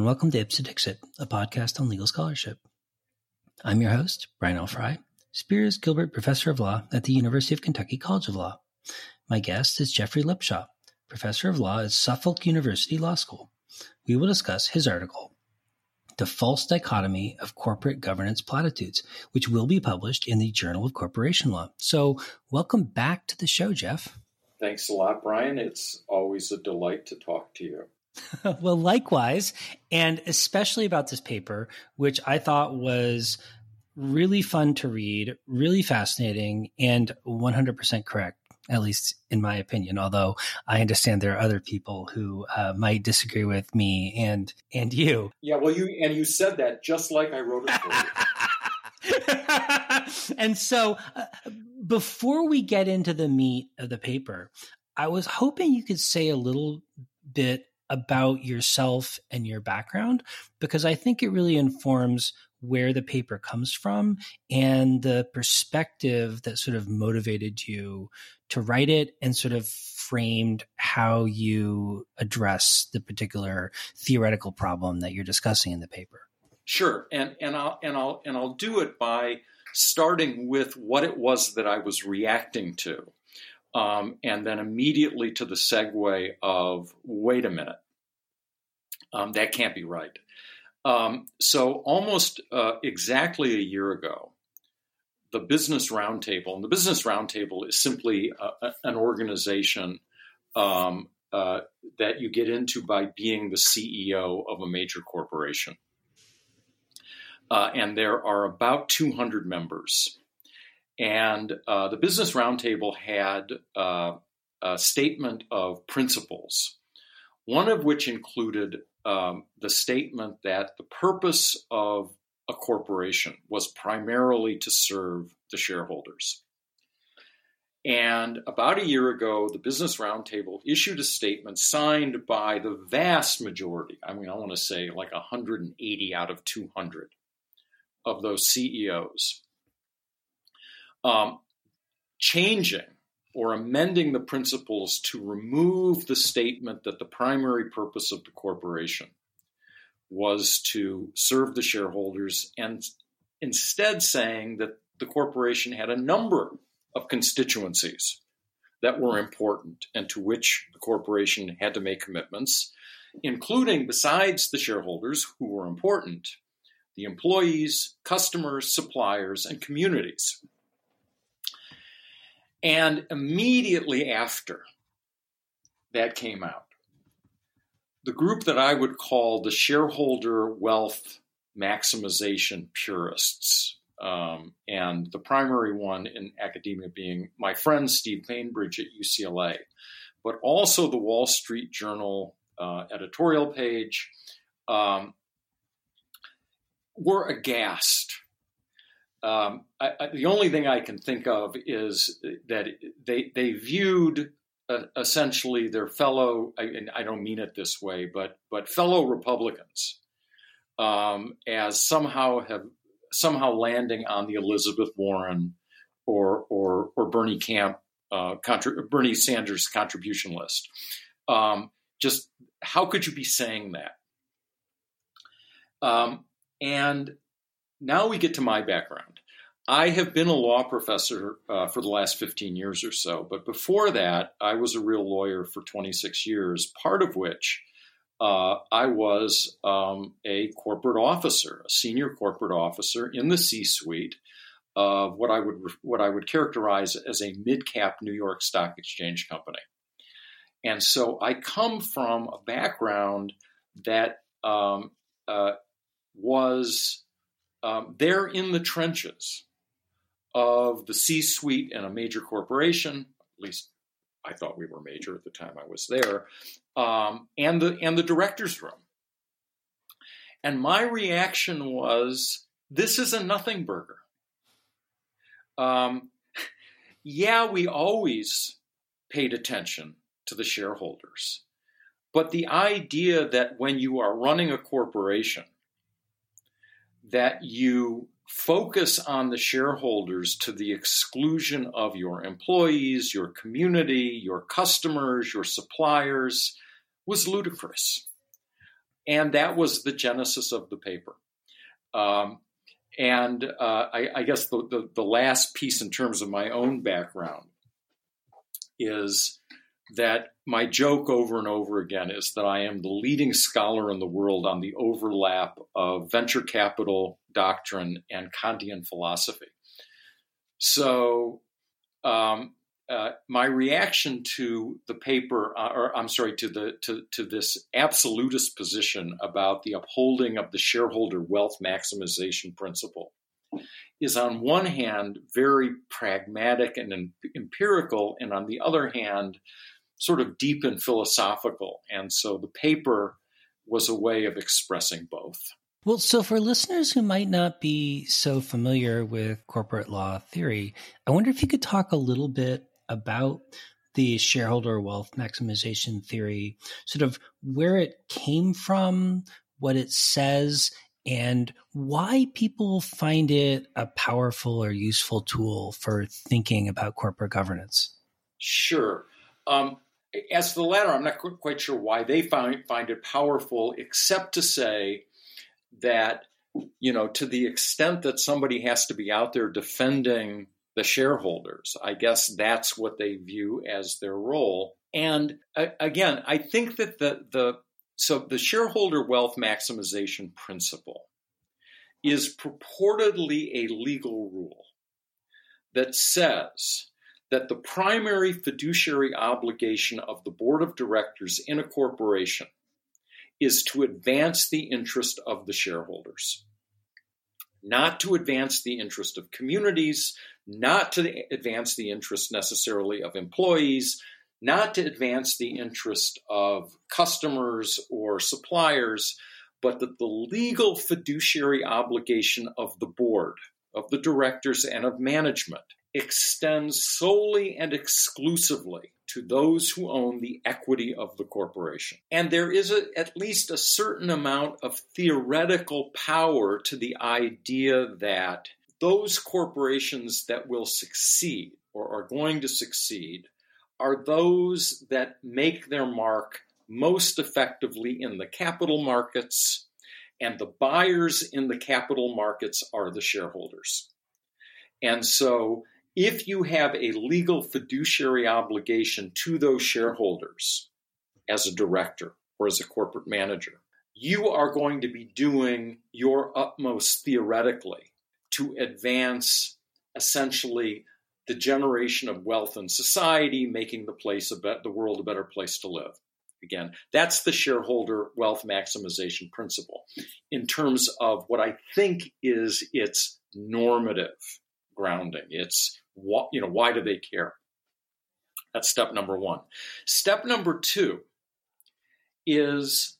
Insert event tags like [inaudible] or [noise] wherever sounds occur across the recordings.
and welcome to Ipse Dixit, a podcast on legal scholarship. I'm your host, Brian L. Frye, Spears Gilbert Professor of Law at the University of Kentucky College of Law. My guest is Jeffrey Lipshaw, Professor of Law at Suffolk University Law School. We will discuss his article, The False Dichotomy of Corporate Governance Platitudes, which will be published in the Journal of Corporation Law. So, welcome back to the show, Jeff. Thanks a lot, Brian. It's always a delight to talk to you. [laughs] well, likewise, and especially about this paper, which I thought was really fun to read, really fascinating, and 100% correct, at least in my opinion. Although I understand there are other people who uh, might disagree with me and and you. Yeah, well, you and you said that just like I wrote it for you. and so, uh, before we get into the meat of the paper, I was hoping you could say a little bit about yourself and your background because I think it really informs where the paper comes from and the perspective that sort of motivated you to write it and sort of framed how you address the particular theoretical problem that you're discussing in the paper. Sure, and and I'll and I'll and I'll do it by starting with what it was that I was reacting to um, and then immediately to the segue of wait a minute, um, that can't be right. Um, so almost uh, exactly a year ago, the Business Roundtable, and the Business Roundtable is simply a, an organization um, uh, that you get into by being the CEO of a major corporation. Uh, and there are about 200 members. And uh, the Business Roundtable had uh, a statement of principles, one of which included um, the statement that the purpose of a corporation was primarily to serve the shareholders. And about a year ago, the Business Roundtable issued a statement signed by the vast majority, I mean, I want to say like 180 out of 200 of those CEOs um, changing or amending the principles to remove the statement that the primary purpose of the corporation was to serve the shareholders and instead saying that the corporation had a number of constituencies that were important and to which the corporation had to make commitments, including, besides the shareholders who were important, the employees, customers, suppliers, and communities and immediately after that came out, the group that I would call the shareholder wealth maximization purists, um, and the primary one in academia being my friend Steve Bainbridge at UCLA, but also the Wall Street Journal uh, editorial page, um, were aghast um, I, I, the only thing I can think of is that they they viewed uh, essentially their fellow, and I don't mean it this way, but but fellow Republicans um, as somehow have somehow landing on the Elizabeth Warren or or or Bernie Camp uh, contra- Bernie Sanders contribution list. Um, just how could you be saying that? Um, and now we get to my background. I have been a law professor uh, for the last 15 years or so, but before that, I was a real lawyer for 26 years, part of which uh, I was um, a corporate officer, a senior corporate officer in the C-suite of what I would what I would characterize as a mid-cap New York Stock Exchange company. And so I come from a background that um, uh, was um, they're in the trenches of the C suite in a major corporation, at least I thought we were major at the time I was there, um, and, the, and the director's room. And my reaction was this is a nothing burger. Um, yeah, we always paid attention to the shareholders. But the idea that when you are running a corporation, that you focus on the shareholders to the exclusion of your employees, your community, your customers, your suppliers was ludicrous. and that was the genesis of the paper. Um, and uh, I, I, guess the, the, the last piece in terms of my own background is that my joke over and over again is that I am the leading scholar in the world on the overlap of venture capital doctrine and Kantian philosophy. So, um, uh, my reaction to the paper, uh, or I'm sorry, to the to, to this absolutist position about the upholding of the shareholder wealth maximization principle, is on one hand very pragmatic and empirical, and on the other hand, sort of deep and philosophical. And so the paper was a way of expressing both. Well, so for listeners who might not be so familiar with corporate law theory, I wonder if you could talk a little bit about the shareholder wealth maximization theory, sort of where it came from, what it says, and why people find it a powerful or useful tool for thinking about corporate governance. Sure. Um, as for the latter, I'm not quite sure why they find, find it powerful, except to say that, you know, to the extent that somebody has to be out there defending the shareholders, I guess that's what they view as their role. And uh, again, I think that the, the so the shareholder wealth maximization principle is purportedly a legal rule that says that the primary fiduciary obligation of the board of directors in a corporation is to advance the interest of the shareholders, not to advance the interest of communities, not to advance the interest necessarily of employees, not to advance the interest of customers or suppliers, but that the legal fiduciary obligation of the board, of the directors, and of management extends solely and exclusively to those who own the equity of the corporation. And there is a, at least a certain amount of theoretical power to the idea that those corporations that will succeed or are going to succeed are those that make their mark most effectively in the capital markets, and the buyers in the capital markets are the shareholders. And so if you have a legal fiduciary obligation to those shareholders as a director or as a corporate manager, you are going to be doing your utmost theoretically to advance essentially the generation of wealth in society, making the place be- the world a better place to live. Again, that's the shareholder wealth maximization principle in terms of what I think is its normative grounding. It's what, you know, why do they care? That's step number one. Step number two is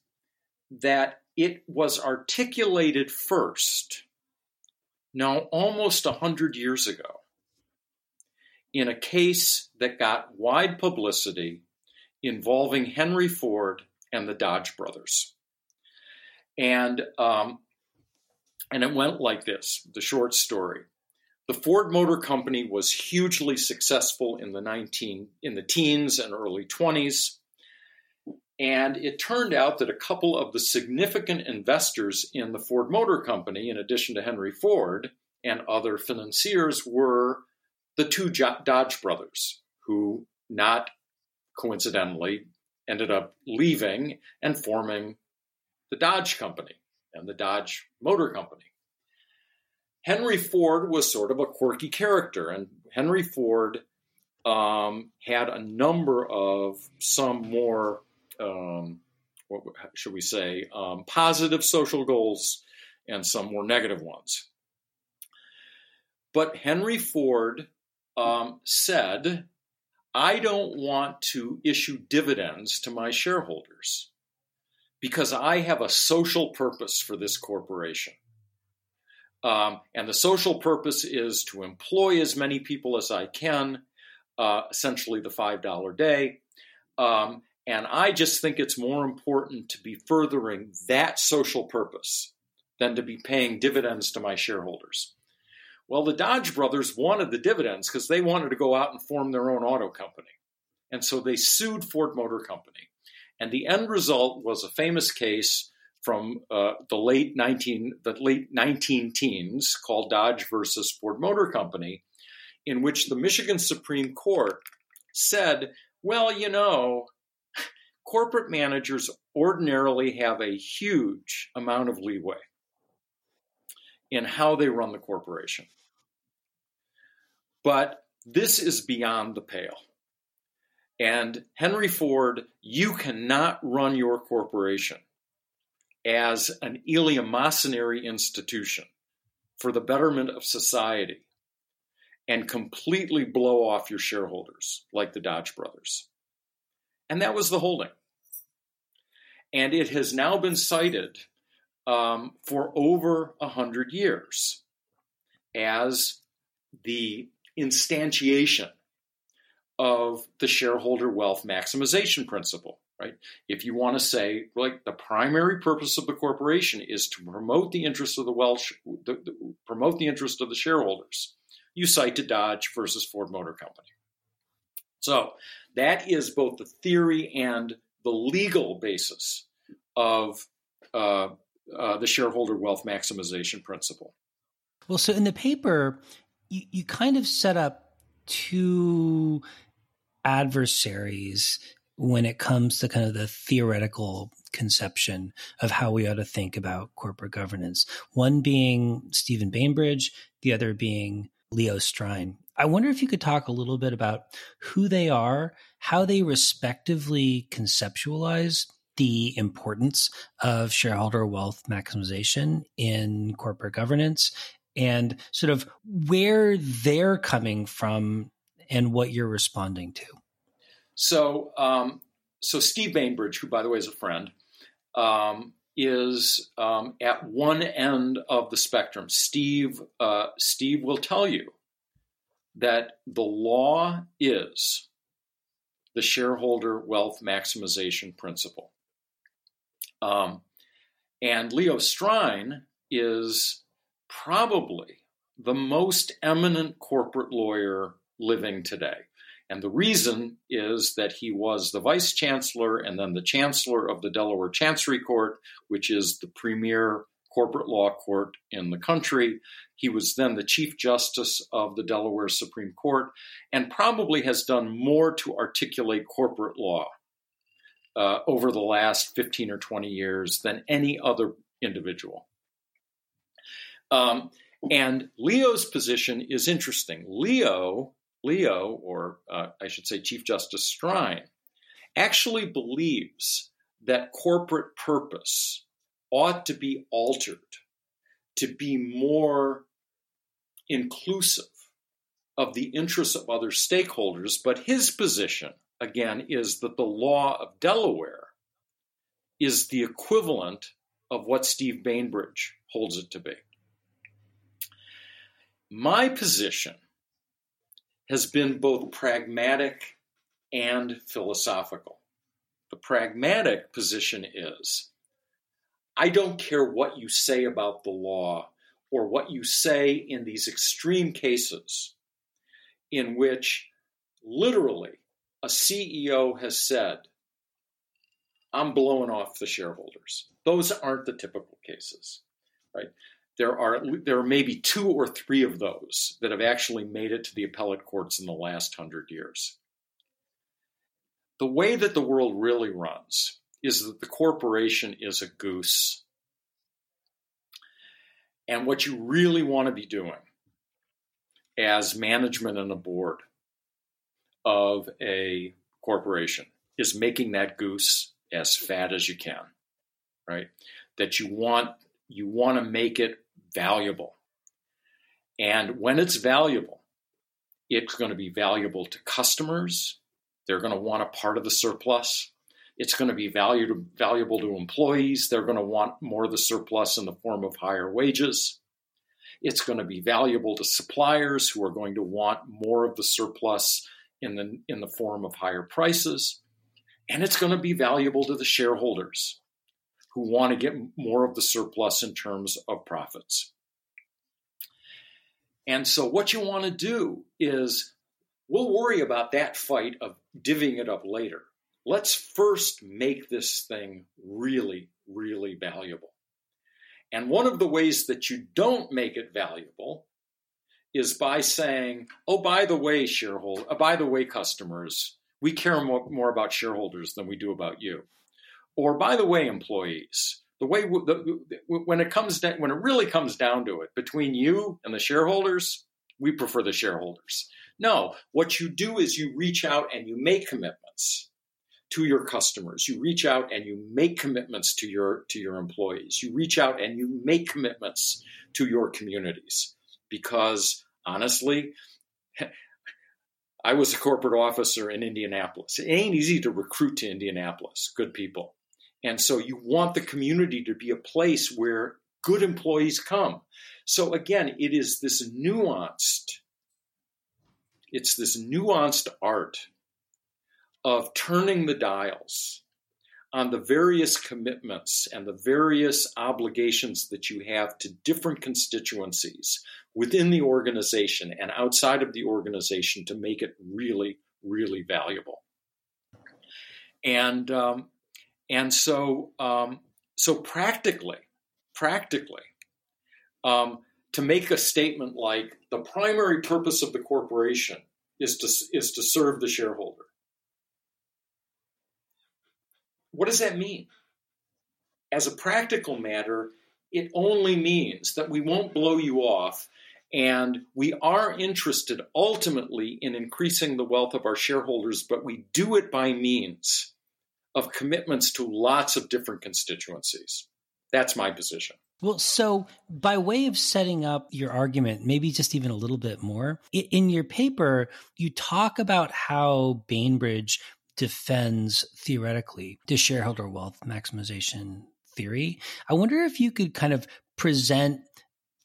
that it was articulated first, now almost a 100 years ago, in a case that got wide publicity involving Henry Ford and the Dodge brothers. And, um, and it went like this the short story. The Ford Motor Company was hugely successful in the 19 in the teens and early 20s. And it turned out that a couple of the significant investors in the Ford Motor Company, in addition to Henry Ford and other financiers, were the two Dodge brothers, who, not coincidentally, ended up leaving and forming the Dodge Company and the Dodge Motor Company. Henry Ford was sort of a quirky character, and Henry Ford um, had a number of some more, um, what should we say, um, positive social goals and some more negative ones. But Henry Ford um, said, I don't want to issue dividends to my shareholders because I have a social purpose for this corporation. Um, and the social purpose is to employ as many people as I can, uh, essentially the $5 day. Um, and I just think it's more important to be furthering that social purpose than to be paying dividends to my shareholders. Well, the Dodge brothers wanted the dividends because they wanted to go out and form their own auto company. And so they sued Ford Motor Company. And the end result was a famous case from uh, the late 19 the late 19 teens called Dodge versus Ford Motor Company, in which the Michigan Supreme Court said, "Well, you know." Corporate managers ordinarily have a huge amount of leeway in how they run the corporation. But this is beyond the pale. And Henry Ford, you cannot run your corporation as an eleemosynary institution for the betterment of society and completely blow off your shareholders like the Dodge brothers. And that was the holding. And it has now been cited um, for over a hundred years as the instantiation of the shareholder wealth maximization principle right if you want to say like the primary purpose of the corporation is to promote the interests of the wealth the, the, promote the interest of the shareholders you cite to dodge versus ford motor company so that is both the theory and the legal basis of uh, uh, the shareholder wealth maximization principle. Well, so in the paper, you, you kind of set up two adversaries when it comes to kind of the theoretical conception of how we ought to think about corporate governance. One being Stephen Bainbridge, the other being Leo Strine. I wonder if you could talk a little bit about who they are, how they respectively conceptualize the importance of shareholder wealth maximization in corporate governance and sort of where they're coming from and what you're responding to. So, um, so Steve Bainbridge, who by the way is a friend, um, is um, at one end of the spectrum. Steve, uh, Steve will tell you that the law is the shareholder wealth maximization principle. Um, and Leo Strine is probably the most eminent corporate lawyer living today. And the reason is that he was the vice chancellor and then the chancellor of the Delaware Chancery Court, which is the premier corporate law court in the country. He was then the chief justice of the Delaware Supreme Court and probably has done more to articulate corporate law uh, over the last 15 or 20 years than any other individual. Um, and Leo's position is interesting. Leo, Leo, or uh, I should say Chief Justice Strine, actually believes that corporate purpose ought to be altered to be more inclusive of the interests of other stakeholders. But his position again, is that the law of Delaware is the equivalent of what Steve Bainbridge holds it to be. My position has been both pragmatic and philosophical. The pragmatic position is I don't care what you say about the law or what you say in these extreme cases in which literally a CEO has said, I'm blowing off the shareholders. Those aren't the typical cases, right? There are there are maybe two or three of those that have actually made it to the appellate courts in the last hundred years. The way that the world really runs is that the corporation is a goose. And what you really want to be doing as management and a board of a corporation is making that goose as fat as you can, right? That you want you want to make it valuable. And when it's valuable, it's going to be valuable to customers. They're going to want a part of the surplus. It's going to be valued, valuable to employees. They're going to want more of the surplus in the form of higher wages. It's going to be valuable to suppliers who are going to want more of the surplus in the in the form of higher prices, and it's going to be valuable to the shareholders who want to get more of the surplus in terms of profits. And so what you want to do is we'll worry about that fight of divvying it up later. Let's first make this thing really, really valuable. And one of the ways that you don't make it valuable is by saying, oh, by the way, shareholder, by the way, customers, we care more, more, about shareholders than we do about you. Or by the way, employees, the way the, when it comes when it really comes down to it, between you and the shareholders, we prefer the shareholders. No, what you do is you reach out and you make commitments to your customers. You reach out and you make commitments to your to your employees. You reach out and you make commitments to your communities because honestly, [laughs] I was a corporate officer in Indianapolis. It ain't easy to recruit to Indianapolis, good people. And so you want the community to be a place where good employees come. So again, it is this nuanced, it's this nuanced art of turning the dials on the various commitments and the various obligations that you have to different constituencies within the organization and outside of the organization to make it really, really valuable. And um, and so um, so practically, practically, um, to make a statement like the primary purpose of the corporation is to is to serve the shareholder what does that mean? As a practical matter, it only means that we won't blow you off and we are interested ultimately in increasing the wealth of our shareholders, but we do it by means of commitments to lots of different constituencies. That's my position. Well, so by way of setting up your argument, maybe just even a little bit more, in your paper, you talk about how Bainbridge defends theoretically the shareholder wealth maximization theory. I wonder if you could kind of present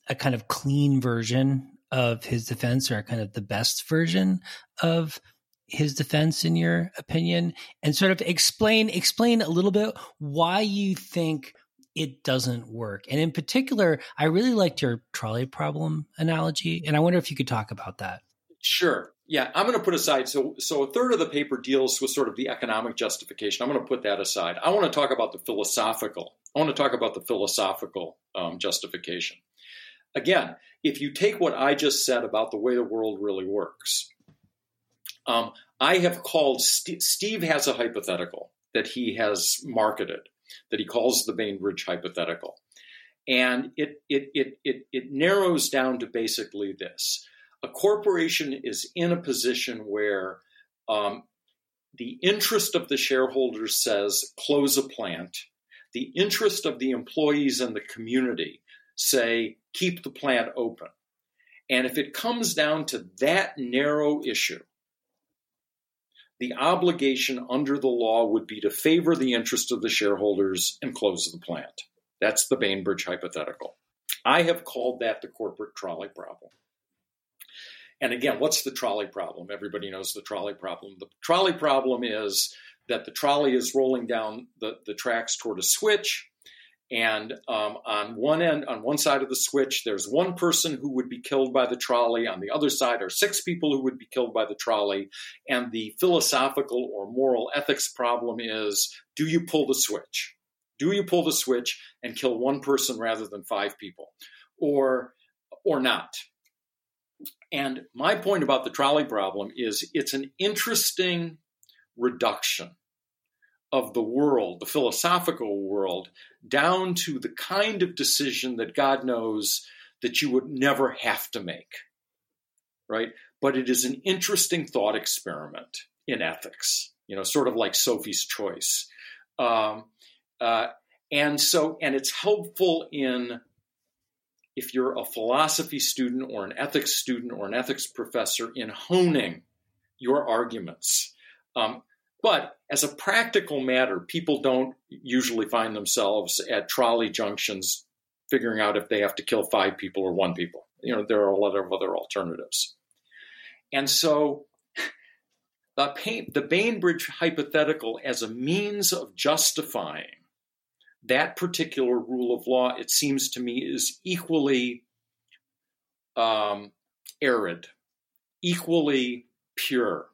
a kind of clean version of his defense or kind of the best version of his defense in your opinion and sort of explain explain a little bit why you think it doesn't work. And in particular, I really liked your trolley problem analogy and I wonder if you could talk about that. Sure. Yeah, I'm going to put aside. So, so a third of the paper deals with sort of the economic justification. I'm going to put that aside. I want to talk about the philosophical. I want to talk about the philosophical um, justification. Again, if you take what I just said about the way the world really works, um, I have called St- Steve has a hypothetical that he has marketed that he calls the Bainbridge hypothetical, and it it it it, it narrows down to basically this. A corporation is in a position where um, the interest of the shareholders says close a plant, the interest of the employees and the community say keep the plant open. And if it comes down to that narrow issue, the obligation under the law would be to favor the interest of the shareholders and close the plant. That's the Bainbridge hypothetical. I have called that the corporate trolley problem. And again, what's the trolley problem? Everybody knows the trolley problem. The trolley problem is that the trolley is rolling down the, the tracks toward a switch. And um, on one end, on one side of the switch, there's one person who would be killed by the trolley. On the other side are six people who would be killed by the trolley. And the philosophical or moral ethics problem is do you pull the switch? Do you pull the switch and kill one person rather than five people? Or, or not? And my point about the trolley problem is it's an interesting reduction of the world, the philosophical world, down to the kind of decision that God knows that you would never have to make. Right? But it is an interesting thought experiment in ethics, you know, sort of like Sophie's choice. Um, uh, and so, and it's helpful in if you're a philosophy student or an ethics student or an ethics professor in honing your arguments. Um, but as a practical matter, people don't usually find themselves at trolley junctions figuring out if they have to kill five people or one people. You know, there are a lot of other alternatives. And so [laughs] the, the Bainbridge hypothetical as a means of justifying that particular rule of law, it seems to me, is equally um, arid, equally pure,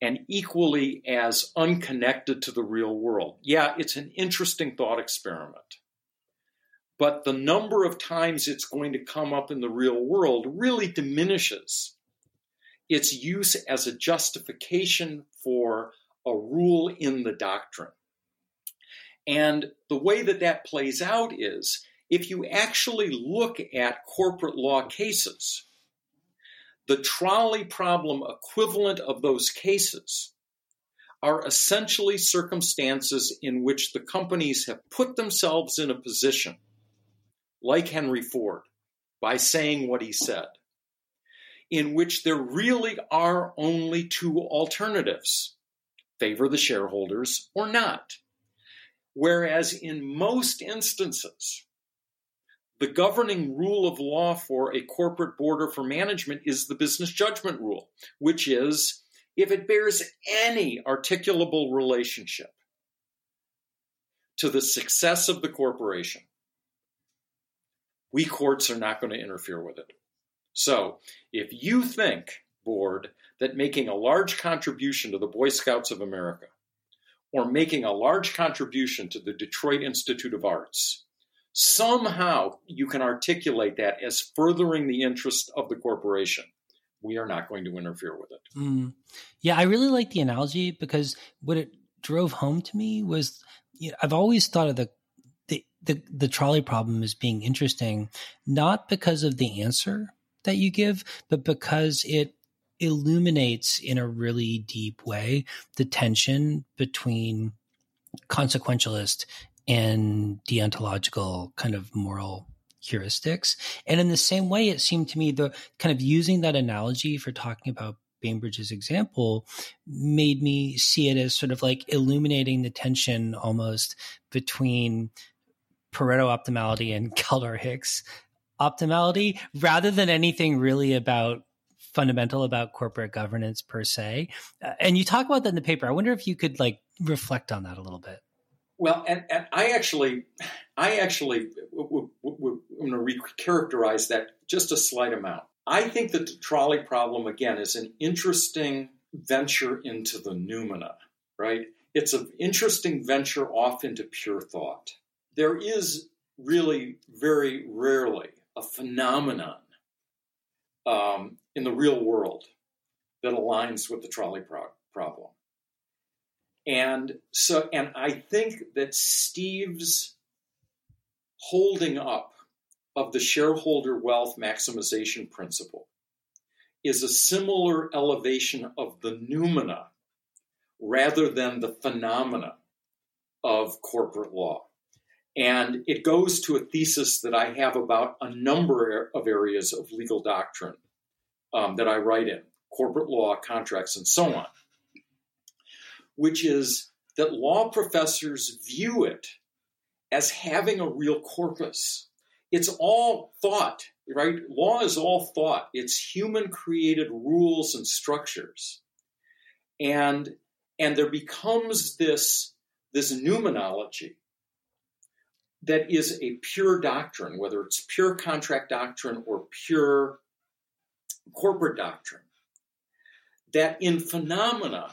and equally as unconnected to the real world. Yeah, it's an interesting thought experiment. But the number of times it's going to come up in the real world really diminishes its use as a justification for a rule in the doctrine. And the way that that plays out is if you actually look at corporate law cases, the trolley problem equivalent of those cases are essentially circumstances in which the companies have put themselves in a position, like Henry Ford, by saying what he said, in which there really are only two alternatives favor the shareholders or not. Whereas in most instances, the governing rule of law for a corporate board or for management is the business judgment rule, which is if it bears any articulable relationship to the success of the corporation, we courts are not going to interfere with it. So if you think, board, that making a large contribution to the Boy Scouts of America or making a large contribution to the Detroit Institute of Arts somehow you can articulate that as furthering the interest of the corporation, we are not going to interfere with it. Mm. Yeah, I really like the analogy because what it drove home to me was you know, I've always thought of the, the the the trolley problem as being interesting, not because of the answer that you give, but because it illuminates in a really deep way the tension between consequentialist and deontological kind of moral heuristics. And in the same way, it seemed to me the kind of using that analogy for talking about Bainbridge's example made me see it as sort of like illuminating the tension almost between Pareto optimality and [laughs] Kaldor Hicks optimality rather than anything really about fundamental about corporate governance per se. Uh, and you talk about that in the paper. I wonder if you could like reflect on that a little bit. Well, and, and I actually, I actually, w- w- I'm going to recharacterize that just a slight amount. I think that the trolley problem again is an interesting venture into the noumena, right? It's an interesting venture off into pure thought. There is really very rarely a phenomenon um, in the real world that aligns with the trolley pro- problem. And so, and I think that Steve's holding up of the shareholder wealth maximization principle is a similar elevation of the noumena rather than the phenomena of corporate law. And it goes to a thesis that I have about a number of areas of legal doctrine um, that I write in corporate law, contracts, and so on which is that law professors view it as having a real corpus. It's all thought, right? Law is all thought. It's human created rules and structures. And, and there becomes this, this noumenology that is a pure doctrine, whether it's pure contract doctrine or pure corporate doctrine, that in phenomena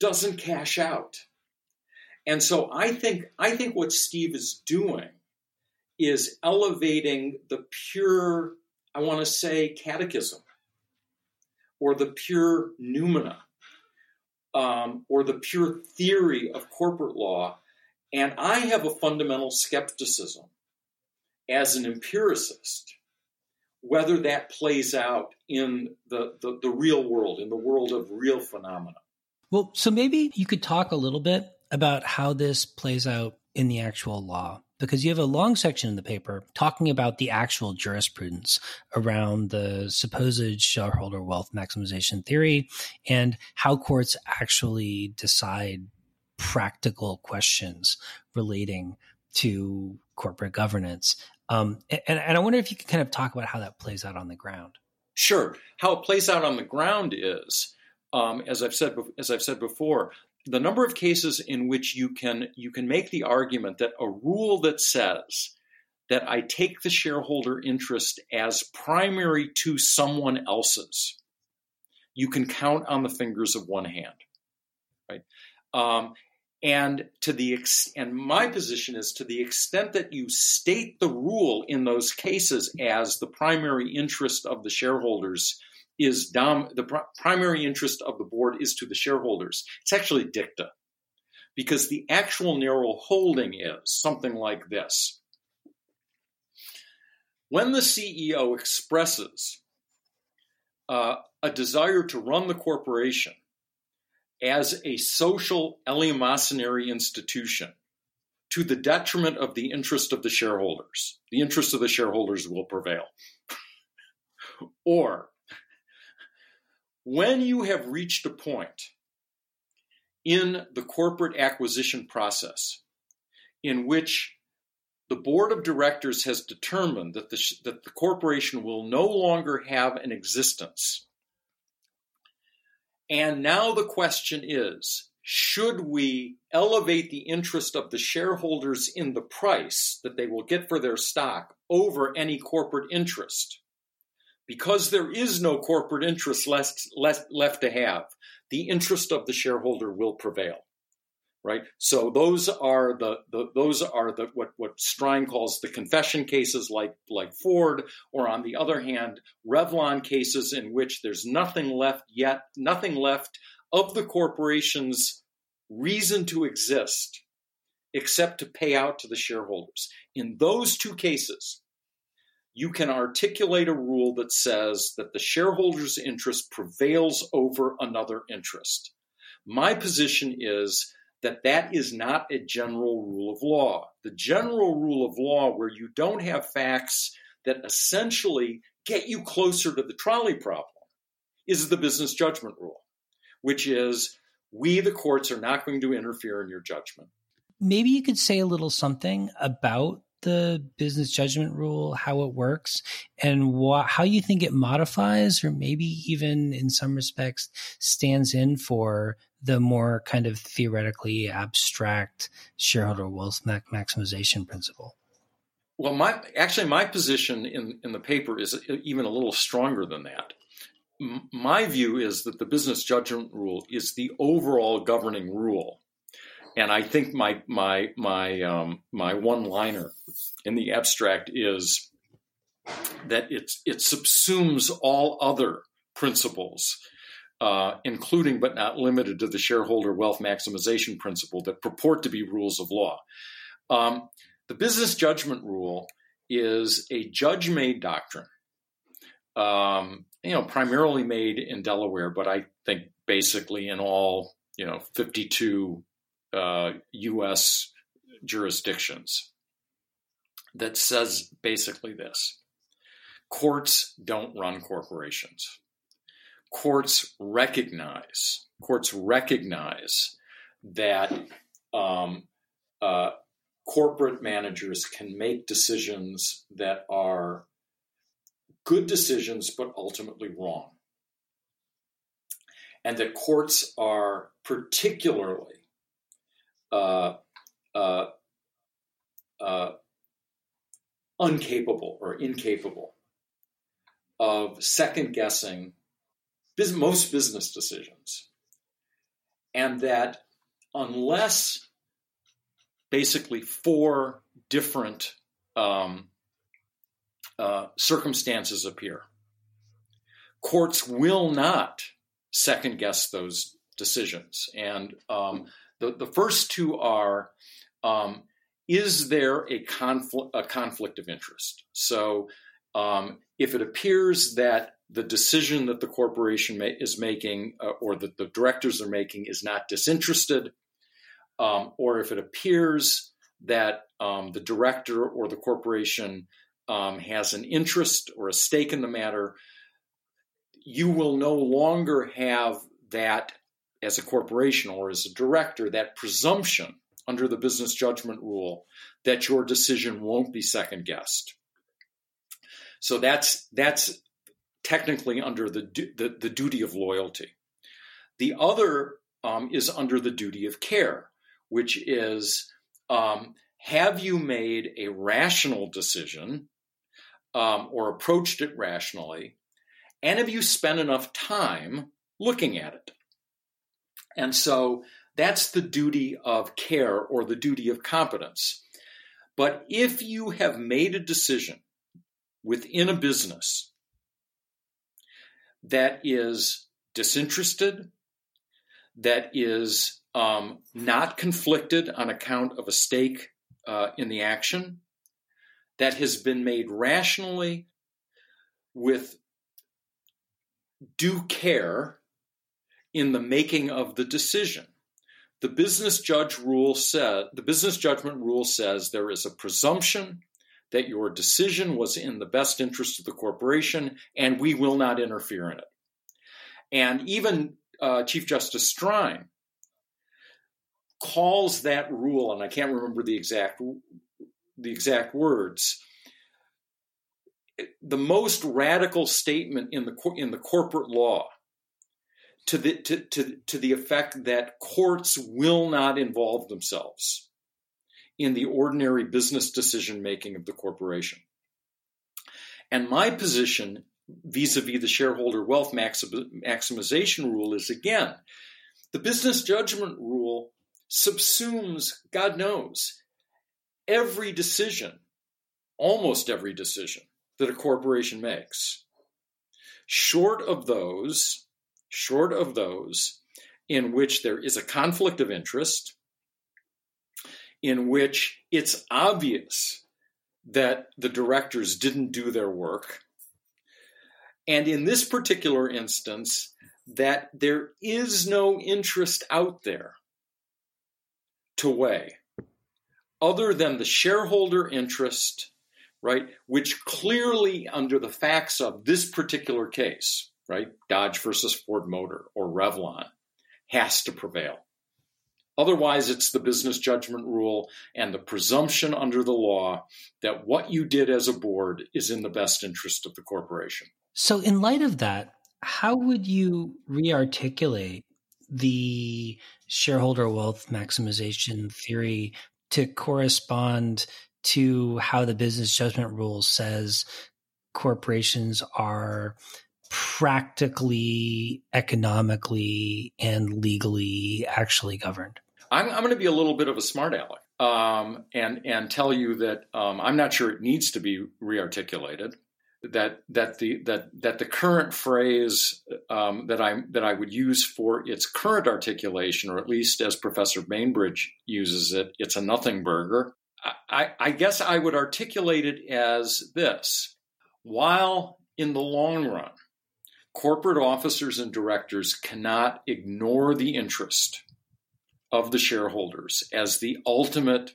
doesn't cash out. And so I think I think what Steve is doing is elevating the pure, I want to say, catechism, or the pure noumena, um, or the pure theory of corporate law. And I have a fundamental skepticism as an empiricist whether that plays out in the, the, the real world, in the world of real phenomena. Well, so maybe you could talk a little bit about how this plays out in the actual law because you have a long section in the paper talking about the actual jurisprudence around the supposed shareholder wealth maximization theory and how courts actually decide practical questions relating to corporate governance. Um, and, and I wonder if you could kind of talk about how that plays out on the ground. Sure. How it plays out on the ground is um, as I've said as I've said before, the number of cases in which you can you can make the argument that a rule that says that I take the shareholder interest as primary to someone else's, you can count on the fingers of one hand. right? Um, and to the ex- and my position is to the extent that you state the rule in those cases as the primary interest of the shareholders is dom- the pr- primary interest of the board is to the shareholders. It's actually dicta because the actual narrow holding is something like this. When the CEO expresses uh, a desire to run the corporation as a social eleemosynary institution to the detriment of the interest of the shareholders, the interest of the shareholders will prevail. [laughs] or when you have reached a point in the corporate acquisition process in which the board of directors has determined that the, that the corporation will no longer have an existence and now the question is should we elevate the interest of the shareholders in the price that they will get for their stock over any corporate interest? Because there is no corporate interest left, left, left to have, the interest of the shareholder will prevail right? So those are the, the those are the what what Strine calls the confession cases, like like Ford, or on the other hand, Revlon cases in which there's nothing left yet, nothing left of the corporation's reason to exist except to pay out to the shareholders. In those two cases, you can articulate a rule that says that the shareholders' interest prevails over another interest. My position is that that is not a general rule of law. The general rule of law, where you don't have facts that essentially get you closer to the trolley problem, is the business judgment rule, which is we, the courts, are not going to interfere in your judgment. Maybe you could say a little something about the business judgment rule, how it works, and wh- how you think it modifies, or maybe even in some respects stands in for the more kind of theoretically abstract shareholder wealth maximization principle? Well, my actually my position in in the paper is even a little stronger than that. M- my view is that the business judgment rule is the overall governing rule, and I think my my my um, my one liner in the abstract is that it it subsumes all other principles uh, including but not limited to the shareholder wealth maximization principle that purport to be rules of law. Um, the business judgment rule is a judge made doctrine, um, you know, primarily made in Delaware, but I think basically in all, you know, 52 uh, U.S. jurisdictions that says basically this courts don't run corporations courts recognize courts recognize that um, uh, corporate managers can make decisions that are good decisions but ultimately wrong and that courts are particularly uh, uh, uh, incapable or incapable of second guessing most business decisions. And that unless basically four different um, uh, circumstances appear, courts will not second guess those decisions. And um, the, the first two are um, is there a conflict, a conflict of interest? So um, if it appears that the decision that the corporation ma- is making uh, or that the directors are making is not disinterested, um, or if it appears that um, the director or the corporation um, has an interest or a stake in the matter, you will no longer have that as a corporation or as a director, that presumption under the business judgment rule that your decision won't be second guessed. So that's that's technically under the, the, the duty of loyalty. The other um, is under the duty of care, which is um, have you made a rational decision um, or approached it rationally? And have you spent enough time looking at it? And so that's the duty of care or the duty of competence. But if you have made a decision within a business that is disinterested, that is um, not conflicted on account of a stake uh, in the action, that has been made rationally with due care in the making of the decision. The business judge rule said the business judgment rule says there is a presumption that your decision was in the best interest of the corporation and we will not interfere in it. And even uh, Chief Justice Strine calls that rule, and I can't remember the exact the exact words, the most radical statement in the in the corporate law to the to, to, to the effect that courts will not involve themselves in the ordinary business decision making of the corporation. And my position vis-a-vis the shareholder wealth maximization rule is again the business judgment rule subsumes god knows every decision almost every decision that a corporation makes. Short of those, short of those in which there is a conflict of interest, in which it's obvious that the directors didn't do their work, and in this particular instance, that there is no interest out there to weigh other than the shareholder interest right? Which clearly, under the facts of this particular case, right, Dodge versus Ford Motor or Revlon, has to prevail. Otherwise, it's the business judgment rule and the presumption under the law that what you did as a board is in the best interest of the corporation. So, in light of that, how would you rearticulate the shareholder wealth maximization theory to correspond to how the business judgment rule says corporations are practically, economically, and legally actually governed? I'm, I'm going to be a little bit of a smart aleck um, and and tell you that um, I'm not sure it needs to be rearticulated. That that the that that the current phrase um, that I that I would use for its current articulation, or at least as Professor Bainbridge uses it, it's a nothing burger. I, I guess I would articulate it as this while in the long run, corporate officers and directors cannot ignore the interest of the shareholders as the ultimate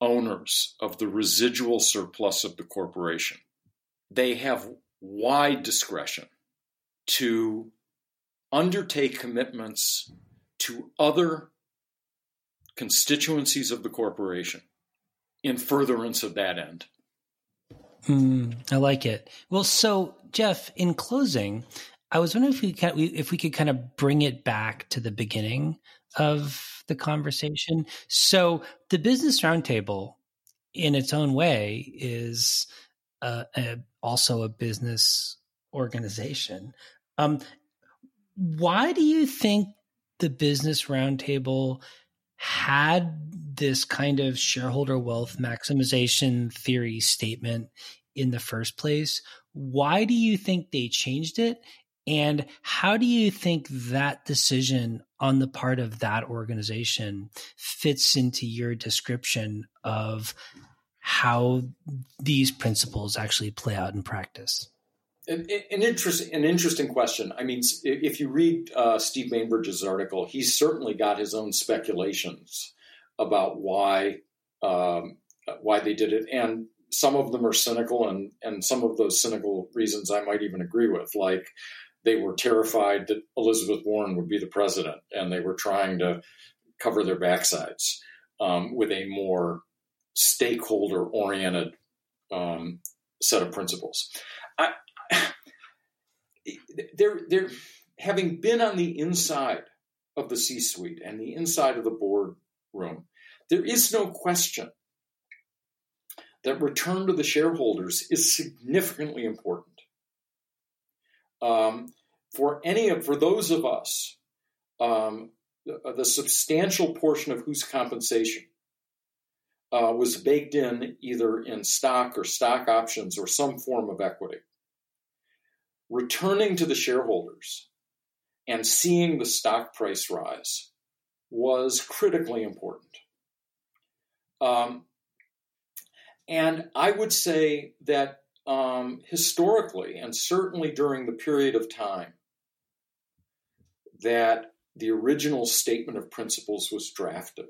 owners of the residual surplus of the corporation. They have wide discretion to undertake commitments to other constituencies of the corporation in furtherance of that end. Mm, I like it. Well, so Jeff, in closing, I was wondering if we could, if we could kind of bring it back to the beginning of the conversation. So, the Business Roundtable, in its own way, is a, also a business organization. Um, why do you think the Business Roundtable had this kind of shareholder wealth maximization theory statement in the first place. Why do you think they changed it? And how do you think that decision on the part of that organization fits into your description of how these principles actually play out in practice? An, an, interest, an interesting question. I mean, if you read uh, Steve Bainbridge's article, he's certainly got his own speculations about why um, why they did it, and some of them are cynical, and and some of those cynical reasons I might even agree with, like they were terrified that Elizabeth Warren would be the president, and they were trying to cover their backsides um, with a more stakeholder oriented um, set of principles. I, they're they're having been on the inside of the C-suite and the inside of the board room, there is no question that return to the shareholders is significantly important. Um, for any of for those of us um, the, substantial portion of whose compensation uh, was baked in either in stock or stock options or some form of equity. Returning to the shareholders and seeing the stock price rise was critically important. Um, and I would say that um, historically, and certainly during the period of time that the original statement of principles was drafted,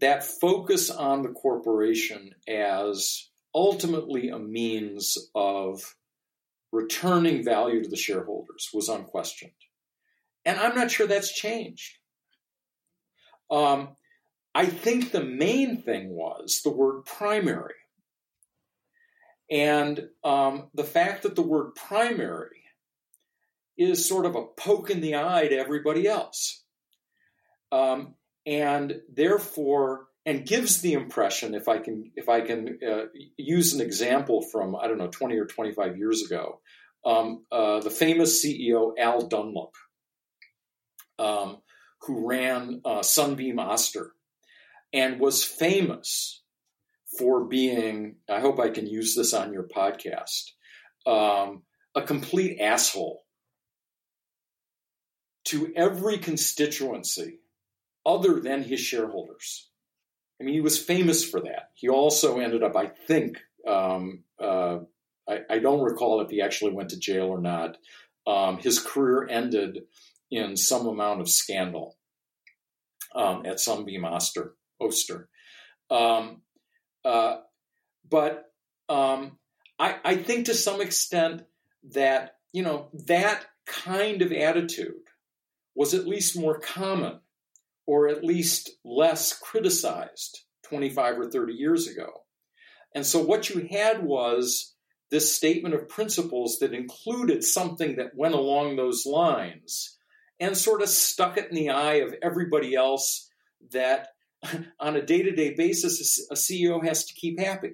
that focus on the corporation as ultimately a means of returning value to the shareholders was unquestioned. And I'm not sure that's changed. Um, I think the main thing was the word primary. And um, the fact that the word primary is sort of a poke in the eye to everybody else. Um, and therefore, and gives the impression, if I can, if I can uh, use an example from I don't know, 20 or 25 years ago, um, uh, the famous CEO Al Dunlap, um, who ran uh, Sunbeam Oster, and was famous for being. I hope I can use this on your podcast. Um, a complete asshole to every constituency other than his shareholders. I mean, he was famous for that. He also ended up, I think, um, uh, I, I, don't recall if he actually went to jail or not. Um, his career ended in some amount of scandal um, at Sunbeam Oster. Oster. Um, uh, but um, I, I think to some extent that, you know, that kind of attitude was at least more common or at least less criticized 25 or 30 years ago. And so what you had was this statement of principles that included something that went along those lines and sort of stuck it in the eye of everybody else that [laughs] on a day to day basis a CEO has to keep happy.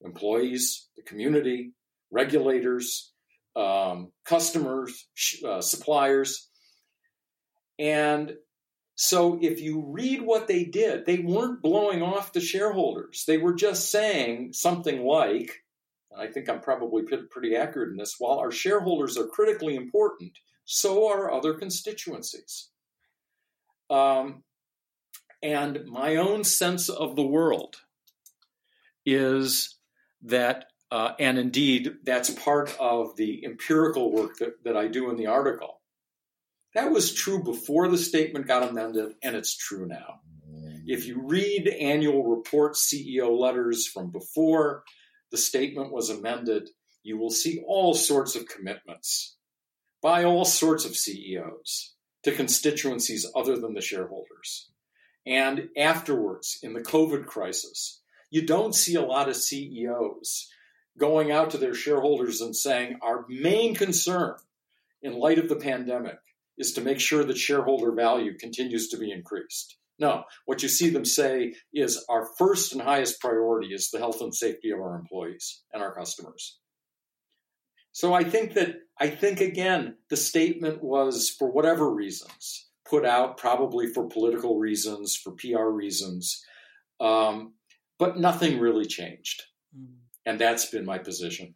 Employees, the community, regulators, um, customers, uh, suppliers. And so if you read what they did, they weren't blowing off the shareholders. They were just saying something like, I think I'm probably pretty accurate in this, while our shareholders are critically important, so are other constituencies. Um, and my own sense of the world is that, uh, and indeed, that's part of the empirical work that, that I do in the article that was true before the statement got amended, and it's true now. If you read annual report CEO letters from before the statement was amended, you will see all sorts of commitments by all sorts of CEOs to constituencies other than the shareholders. And afterwards, in the COVID crisis, you don't see a lot of CEOs going out to their shareholders and saying, Our main concern in light of the pandemic is to make sure that shareholder value continues to be increased. No, what you see them say is our first and highest priority is the health and safety of our employees and our customers. So I think that, I think again, the statement was for whatever reasons put out, probably for political reasons, for PR reasons, um, but nothing really changed. Mm. And that's been my position.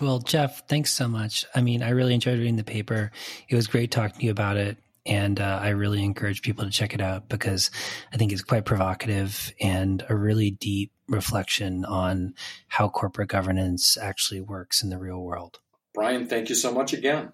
Well, Jeff, thanks so much. I mean, I really enjoyed reading the paper. It was great talking to you about it. And uh, I really encourage people to check it out because I think it's quite provocative and a really deep reflection on how corporate governance actually works in the real world. Brian, thank you so much again.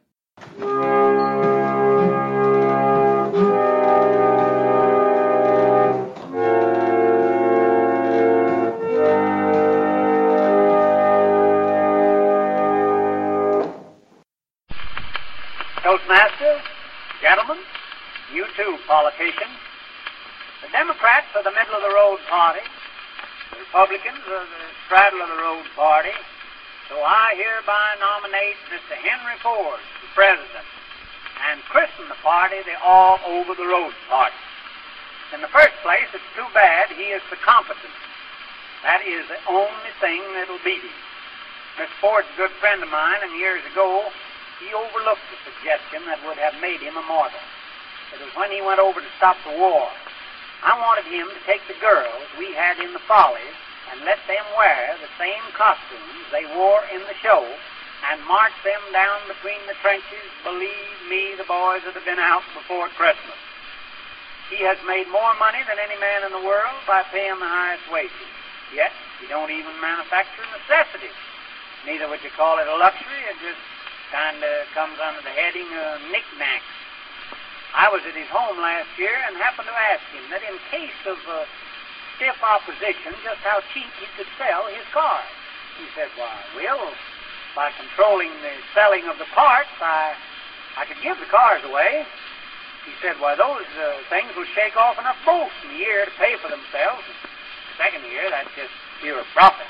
Toastmasters, gentlemen, you too, politicians. The Democrats are the middle of the road party. The Republicans are the straddle of the road party. So I hereby nominate Mr. Henry Ford for president and christen the party the All Over the Road Party. In the first place, it's too bad he is so competent. That is the only thing that'll beat him. Mr. Ford's a good friend of mine, and years ago he overlooked the suggestion that would have made him immortal. It was when he went over to stop the war. I wanted him to take the girls we had in the Follies and let them wear the same costumes they wore in the show and march them down between the trenches. Believe me, the boys would have been out before Christmas. He has made more money than any man in the world by paying the highest wages. Yet, he don't even manufacture necessities. Neither would you call it a luxury. It just kind of comes under the heading of knickknacks. I was at his home last year and happened to ask him that in case of uh, stiff opposition, just how cheap he could sell his cars. He said, Why, Will, by controlling the selling of the parts, I, I could give the cars away. He said, Why, those uh, things will shake off enough bolts in a year to pay for themselves. The second year, that's just pure profit.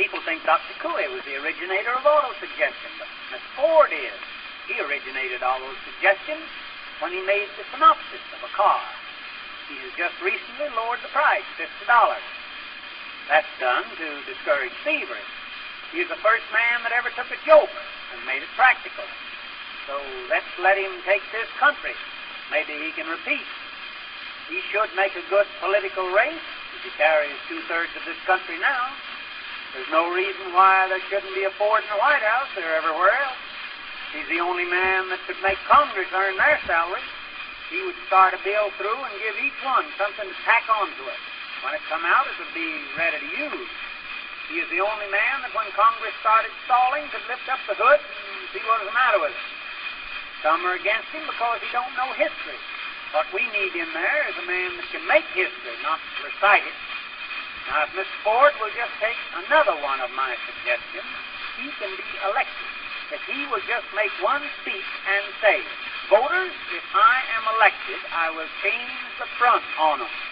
People think Dr. Coué was the originator of auto suggestion, but Miss Ford is. He originated all those suggestions when he made the synopsis of a car. He has just recently lowered the price $50. That's done to discourage thievery. He's the first man that ever took a joke and made it practical. So let's let him take this country. Maybe he can repeat. He should make a good political race if he carries two-thirds of this country now. There's no reason why there shouldn't be a Ford in the White House or everywhere else. He's the only man that could make Congress earn their salary. He would start a bill through and give each one something to tack onto it. When it come out, it would be ready to use. He is the only man that when Congress started stalling could lift up the hood and see what was the matter with it. Some are against him because he don't know history. What we need in there is a man that can make history, not recite it. Now, if Mr. Ford will just take another one of my suggestions, he can be elected if he will just make one speech and say, Voters, if I am elected, I will change the front on them.